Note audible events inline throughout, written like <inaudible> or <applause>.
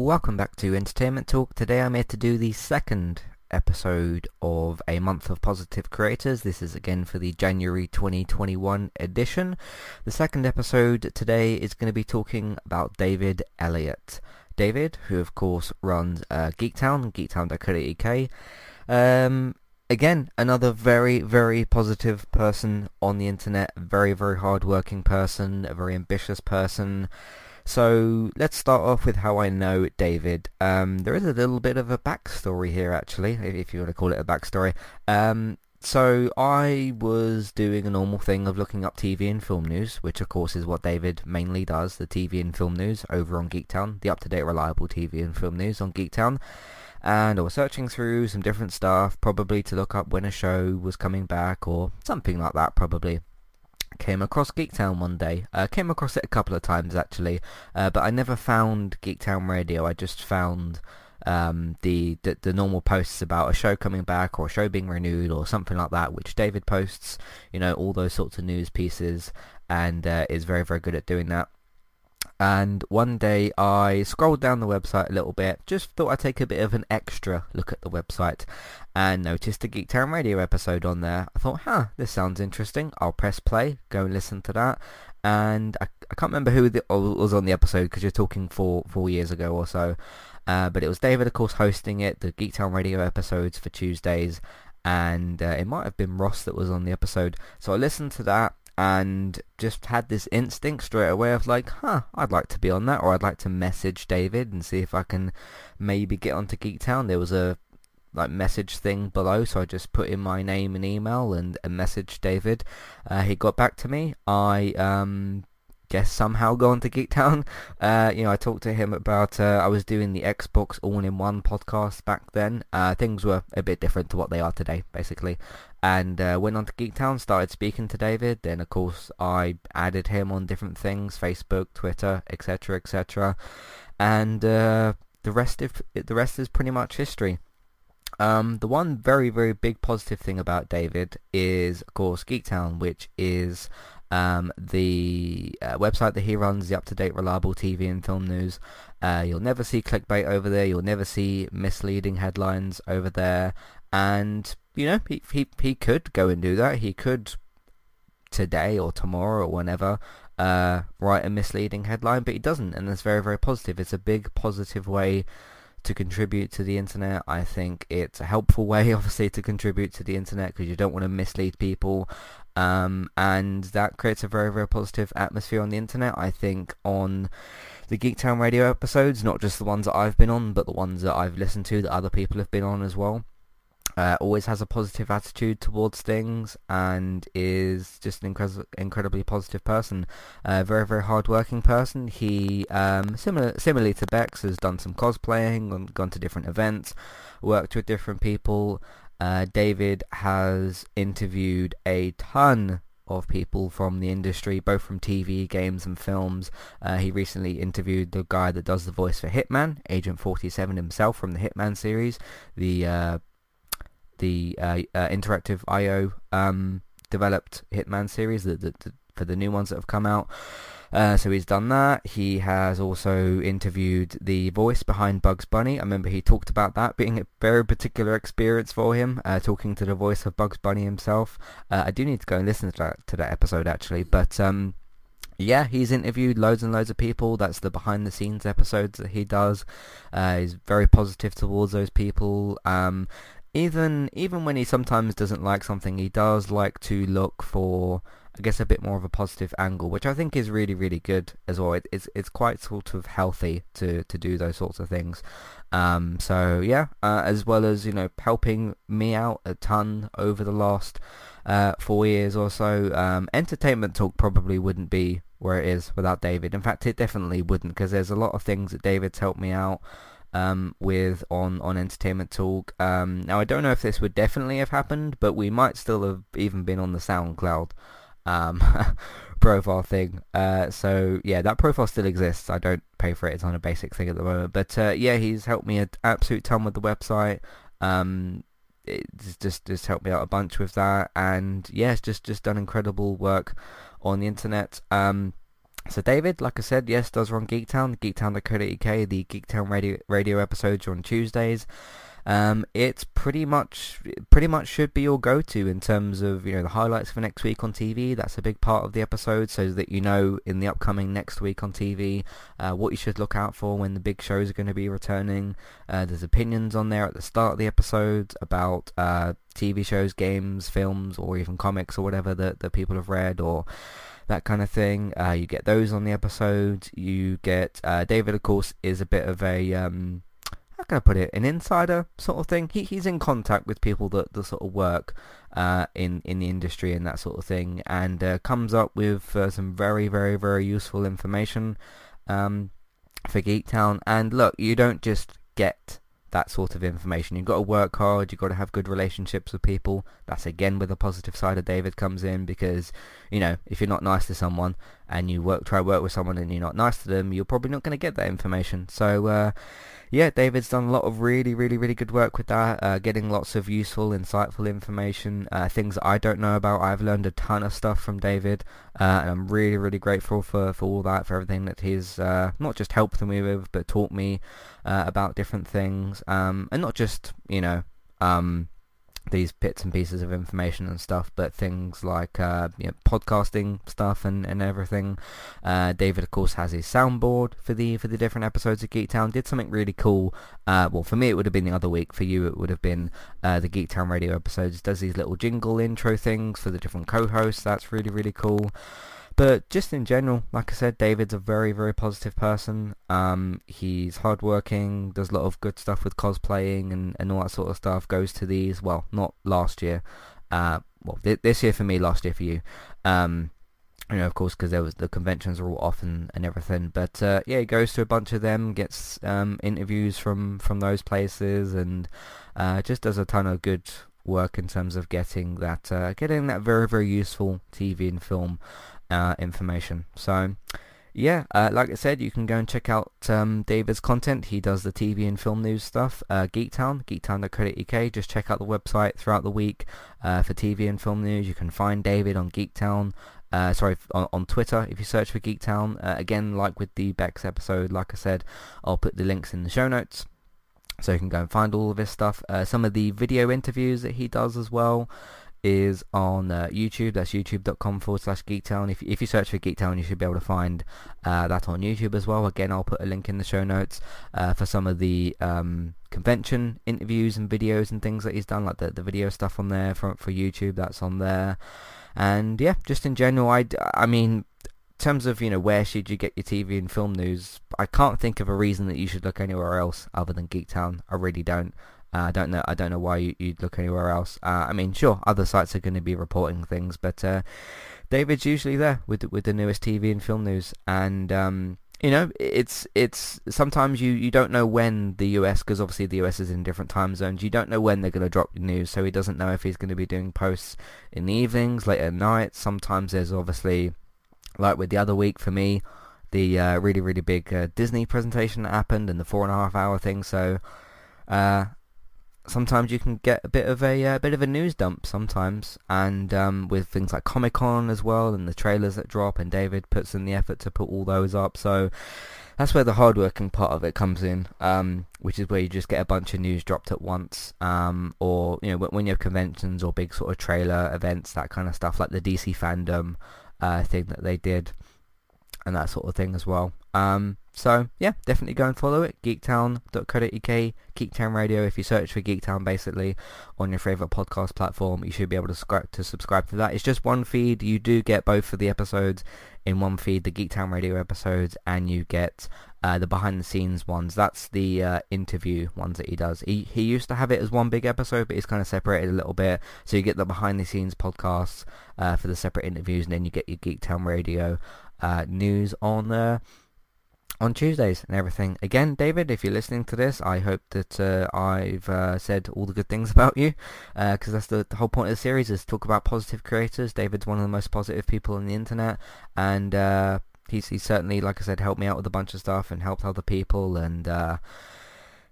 Welcome back to Entertainment Talk. Today I'm here to do the second episode of a month of positive creators. This is again for the January 2021 edition. The second episode today is going to be talking about David Elliott. David, who of course runs uh, Geektown, geektown.co.uk. Um, again, another very, very positive person on the internet. Very, very hard-working person, a very ambitious person. So let's start off with how I know David. Um, there is a little bit of a backstory here, actually, if you want to call it a backstory. Um, so I was doing a normal thing of looking up TV and film news, which of course is what David mainly does, the TV and film news over on Geektown, the up-to-date reliable TV and film news on Geektown. And I was searching through some different stuff, probably to look up when a show was coming back or something like that probably came across Geektown one day. Uh, came across it a couple of times actually, uh, but I never found Geektown Radio. I just found um, the, the, the normal posts about a show coming back or a show being renewed or something like that, which David posts. You know, all those sorts of news pieces, and uh, is very very good at doing that. And one day I scrolled down the website a little bit, just thought I'd take a bit of an extra look at the website and noticed a Geektown Radio episode on there. I thought, huh, this sounds interesting. I'll press play, go and listen to that. And I, I can't remember who the, was on the episode because you're talking four, four years ago or so. Uh, but it was David, of course, hosting it, the Geektown Radio episodes for Tuesdays. And uh, it might have been Ross that was on the episode. So I listened to that and just had this instinct straight away of like, huh, I'd like to be on that, or I'd like to message David and see if I can maybe get onto Geektown. There was a like message thing below, so I just put in my name and email and, and messaged David. Uh, he got back to me. I um, guess somehow go on to Geektown. <laughs> Uh, you know, I talked to him about, uh, I was doing the Xbox All-in-One podcast back then. Uh, things were a bit different to what they are today, basically. And uh, went on to Geektown, started speaking to David. Then, of course, I added him on different things, Facebook, Twitter, etc., etc. And uh, the rest, if the rest is pretty much history. Um, the one very, very big positive thing about David is, of course, Geektown, which is um, the uh, website that he runs, the up-to-date reliable TV and film news. Uh, you'll never see clickbait over there. You'll never see misleading headlines over there. And, you know, he, he, he could go and do that. He could today or tomorrow or whenever uh, write a misleading headline, but he doesn't. And that's very, very positive. It's a big positive way to contribute to the internet. I think it's a helpful <laughs> way, obviously, to contribute to the internet because you don't want to mislead people. Um, and that creates a very, very positive atmosphere on the internet. I think on the Geektown Radio episodes, not just the ones that I've been on, but the ones that I've listened to that other people have been on as well. Uh, always has a positive attitude towards things and is just an incre- incredibly positive person. A uh, very, very hard-working person. He, um, similar, similarly to Bex, has done some cosplaying, and gone to different events, worked with different people, uh, David has interviewed a ton of people from the industry, both from TV, games, and films. Uh, he recently interviewed the guy that does the voice for Hitman, Agent 47 himself from the Hitman series, the uh, the uh, uh interactive IO um, developed Hitman series, the, the, the, for the new ones that have come out. Uh, so he's done that. He has also interviewed the voice behind Bugs Bunny. I remember he talked about that being a very particular experience for him, uh, talking to the voice of Bugs Bunny himself. Uh, I do need to go and listen to that, to that episode actually, but um, yeah, he's interviewed loads and loads of people. That's the behind the scenes episodes that he does. Uh, he's very positive towards those people. Um, even even when he sometimes doesn't like something, he does like to look for I guess a bit more of a positive angle, which I think is really really good as well. It, it's it's quite sort of healthy to to do those sorts of things. Um, so yeah, uh, as well as you know helping me out a ton over the last uh, four years or so. Um, entertainment talk probably wouldn't be where it is without David. In fact, it definitely wouldn't because there's a lot of things that David's helped me out um, with on on Entertainment Talk. Um, now I don't know if this would definitely have happened, but we might still have even been on the SoundCloud um, <laughs> profile thing. Uh, so yeah, that profile still exists. I don't pay for it. It's on a basic thing at the moment. But uh, yeah, he's helped me an absolute ton with the website. Um, it's just just helped me out a bunch with that, and it's just just done incredible work on the internet. Um, so David, like I said, yes, does run Geektown, geektown.co.uk. The Geektown radio radio episodes on Tuesdays. Um, it's pretty much pretty much should be your go-to in terms of you know the highlights for next week on TV. That's a big part of the episode, so that you know in the upcoming next week on TV uh, what you should look out for when the big shows are going to be returning. Uh, there's opinions on there at the start of the episode about uh, TV shows, games, films, or even comics or whatever that that people have read or that kind of thing. Uh, you get those on the episode. You get uh, David, of course, is a bit of a um, how can I put it, an insider sort of thing. He he's in contact with people that, that sort of work uh, in in the industry and that sort of thing, and uh, comes up with uh, some very very very useful information um, for Geektown. And look, you don't just get that sort of information. You've got to work hard. You've got to have good relationships with people. That's again where the positive side of David comes in because, you know, if you're not nice to someone and you work try work with someone and you're not nice to them, you're probably not going to get that information. So, uh, yeah, David's done a lot of really, really, really good work with that, uh, getting lots of useful, insightful information, uh, things that I don't know about. I've learned a ton of stuff from David, uh, and I'm really, really grateful for, for all that, for everything that he's uh, not just helped me with, but taught me uh, about different things, um, and not just, you know, um, these bits and pieces of information and stuff, but things like uh, you know, podcasting stuff and, and everything. Uh, David, of course, has his soundboard for the for the different episodes of Geektown. Did something really cool. Uh, well, for me, it would have been the other week. For you, it would have been uh, the Geektown radio episodes. Does these little jingle intro things for the different co-hosts. That's really really cool. But just in general, like I said, David's a very, very positive person. Um, he's hardworking, does a lot of good stuff with cosplaying and, and all that sort of stuff. Goes to these, well, not last year. Uh, well, th- this year for me, last year for you. Um, you know, of course, because there was the conventions are all off and, and everything. But uh, yeah, he goes to a bunch of them, gets um, interviews from from those places, and uh, just does a ton of good work in terms of getting that uh, getting that very very useful TV and film uh, information. So, yeah, uh, like I said, you can go and check out um, David's content. He does the TV and film news stuff. Uh, Geektown, geektown.co.uk. Just check out the website throughout the week uh, for TV and film news. You can find David on Geektown. Uh, sorry, on, on, Twitter if you search for Geektown. Uh, again, like with the Bex episode, like I said, I'll put the links in the show notes so you can go and find all of his stuff. Uh, some of the video interviews that he does as well is on uh, YouTube. That's youtube.com forward slash Geektown. If, if you search for Geektown, you should be able to find uh, that on YouTube as well. Again, I'll put a link in the show notes uh, for some of the um, convention interviews and videos and things that he's done, like the, the video stuff on there for, for YouTube. That's on there. And yeah, just in general, I, I mean, in terms of, you know, where should you get your TV and film news, I can't think of a reason that you should look anywhere else other than Geektown. I really don't. Uh, I don't know. I don't know why you, would look anywhere else. Uh, I mean, sure, other sites are going to be reporting things, but uh, David's usually there with with the newest TV and film news, and um, you know, it's it's sometimes you, you don't know when the US, because obviously the US is in different time zones. You don't know when they're going to drop news, so he doesn't know if he's going to be doing posts in the evenings, late at night. Sometimes there's obviously, like with the other week for me, the uh, really really big uh, Disney presentation that happened and the four and a half hour thing. So. Sometimes you can get a bit of a, uh, bit of a news dump sometimes, and um, with things like Comic Con as well, and the trailers that drop, and David puts in the effort to put all those up. So that's where the hardworking part of it comes in, um, which is where you just get a bunch of news dropped at once, um, or you know when you have conventions or big sort of trailer events, that kind of stuff, like the DC fandom uh, thing that they did, and that sort of thing as well. Um, so yeah, definitely go and follow it. Geektown.co.uk, Geektown Radio. If you search for Geektown basically on your favourite podcast platform, you should be able to subscribe to subscribe to that. It's just one feed. You do get both of the episodes in one feed, the Geektown Radio episodes, and you get uh, the behind the scenes ones. That's the uh, interview ones that he does. He he used to have it as one big episode, but he's kind of separated a little bit. So you get the behind the scenes podcasts uh, for the separate interviews, and then you get your Geektown Radio uh, news on there on Tuesdays and everything. Again, David, if you're listening to this, I hope that uh, I've uh, said all the good things <laughs> about you, because uh, that's the, the, whole point of the series is talk about positive creators. David's one of the most positive people on the internet, and uh, he's, he's certainly, like I said, helped me out with a bunch of stuff and helped other people, and uh,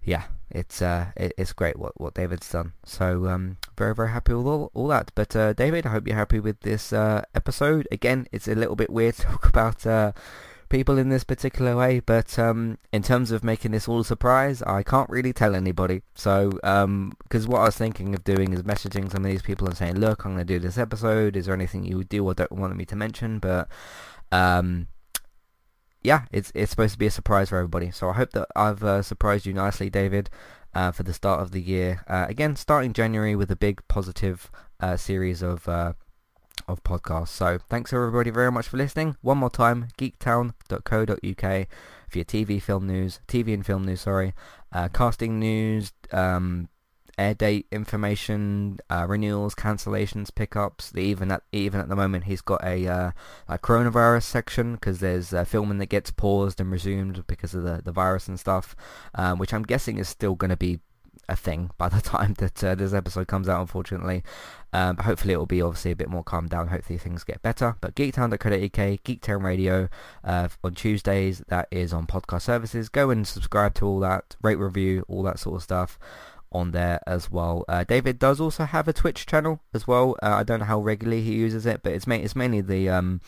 yeah, it's uh, it, it's great what what David's done. So um, very, very happy with all, all that. But uh, David, I hope you're happy with this uh, episode. Again, it's a little bit weird to <laughs> talk about uh, people in this particular way, but um, in terms of making this all a surprise, I can't really tell anybody. So, because um, what I was thinking of doing is messaging some of these people and saying, look, I'm going to do this episode. Is there anything you would do or don't want me to mention? But um, yeah, it's it's supposed to be a surprise for everybody. So I hope that I've uh, surprised you nicely, David, uh, for the start of the year. Uh, again, starting January with a big positive uh, series of uh, of podcasts. So thanks everybody very much for listening. One more time, geektown.co.uk for your TV, film news, TV and film news. Sorry, uh, casting news. Um, air date information, uh, renewals, cancellations, pickups. Even at even at the moment, he's got a uh, like coronavirus section because there's uh, filming that gets paused and resumed because of the the virus and stuff, um, which I'm guessing is still going to be a thing by the <laughs> time that uh, this episode comes out, unfortunately. Um, but hopefully it will be obviously a bit more calmed down. Hopefully things get better. But geektown.co.uk, Geektown Radio uh, on Tuesdays. That is on podcast services. Go and subscribe to all that, rate, review, all that sort of stuff on there as well. Uh, David does also have a Twitch channel as well. Uh, I don't know how regularly he uses it, but it's, ma- it's mainly the um,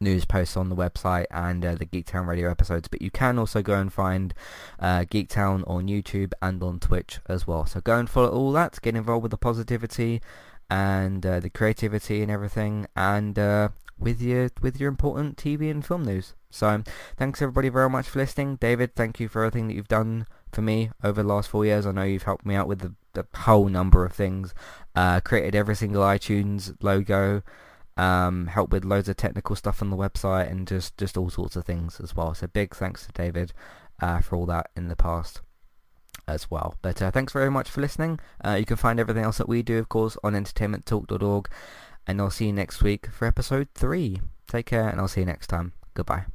news posts on the website and uh, the Geektown Radio episodes. But you can also go and find uh, Geektown on YouTube and on Twitch as well. So go and follow all that. Get involved with the positivity and uh, the creativity and everything, and uh, with your with your important TV and film news. So thanks everybody very much for listening. David, thank you for everything that you've done for me over the last four years. I know you've helped me out with the, the whole number of things. Uh, created every single iTunes logo. Um, helped with loads of technical stuff on the website and just, just all sorts of things as well. So big thanks to David uh, for all that in the past as well. But uh, thanks very much for listening. Uh, you can find everything else that we do, of course, on entertainmenttalk.org. And I'll see you next week for episode 3. Take care and I'll see you next time. Goodbye.